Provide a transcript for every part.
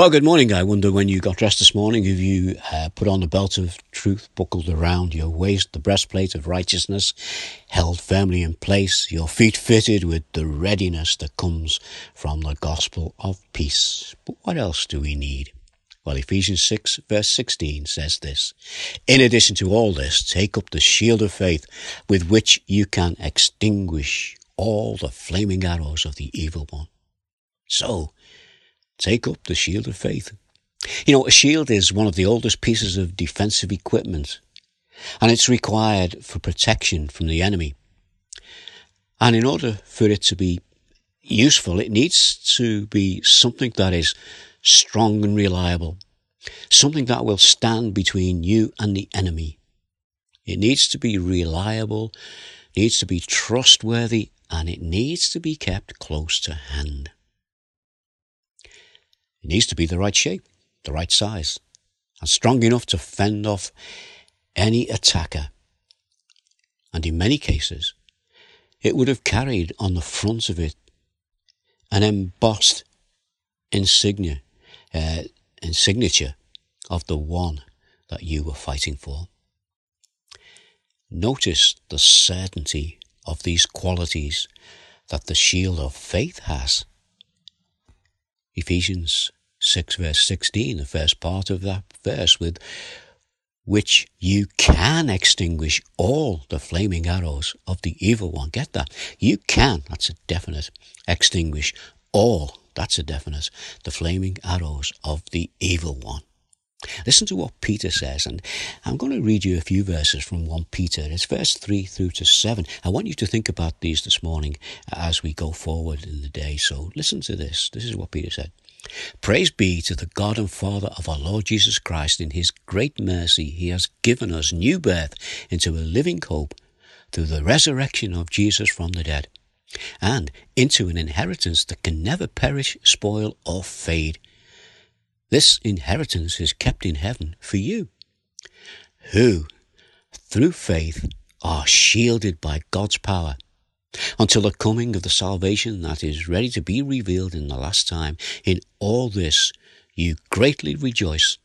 Well, good morning. I wonder when you got dressed this morning, if you uh, put on the belt of truth buckled around your waist, the breastplate of righteousness held firmly in place, your feet fitted with the readiness that comes from the gospel of peace. But what else do we need? Well, Ephesians 6 verse 16 says this. In addition to all this, take up the shield of faith with which you can extinguish all the flaming arrows of the evil one. So, take up the shield of faith. You know, a shield is one of the oldest pieces of defensive equipment, and it's required for protection from the enemy. And in order for it to be useful, it needs to be something that is strong and reliable, something that will stand between you and the enemy. It needs to be reliable, needs to be trustworthy, and it needs to be kept close to hand. Needs to be the right shape, the right size, and strong enough to fend off any attacker. And in many cases, it would have carried on the front of it an embossed insignia, uh, insignature of the one that you were fighting for. Notice the certainty of these qualities that the shield of faith has. Ephesians 6 verse 16, the first part of that verse with which you can extinguish all the flaming arrows of the evil one. Get that? You can, that's a definite, extinguish all, that's a definite, the flaming arrows of the evil one. Listen to what Peter says, and I'm going to read you a few verses from 1 Peter. It's verse 3 through to 7. I want you to think about these this morning as we go forward in the day. So listen to this. This is what Peter said. Praise be to the God and Father of our Lord Jesus Christ. In his great mercy, he has given us new birth into a living hope through the resurrection of Jesus from the dead, and into an inheritance that can never perish, spoil, or fade this inheritance is kept in heaven for you, who, through faith, are shielded by God's power until the coming of the salvation that is ready to be revealed in the last time. In all this you greatly rejoice,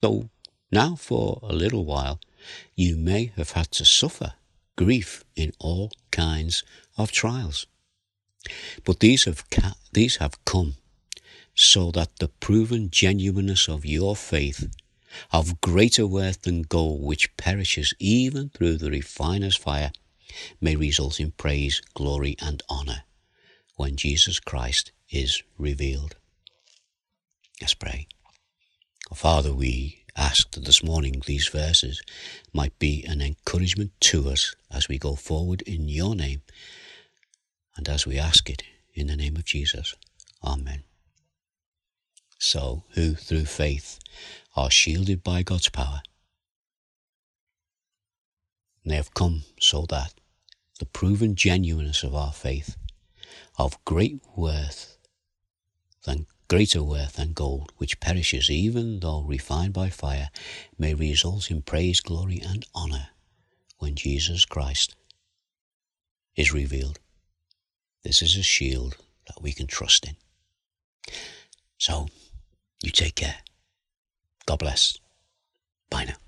though now for a little while you may have had to suffer grief in all kinds of trials. But these have, ca- these have come so that the proven genuineness of your faith, of greater worth than gold which perishes even through the refiner's fire, may result in praise, glory, and honor when Jesus Christ is revealed. Let's pray. Father, we ask that this morning these verses might be an encouragement to us as we go forward in your name and as we ask it in the name of Jesus. Amen so who through faith are shielded by God's power. And they have come so that the proven genuineness of our faith, of great worth than greater worth than gold, which perishes even though refined by fire, may result in praise, glory, and honor when Jesus Christ is revealed. This is a shield that we can trust in. So, you take care. God bless. Bye now.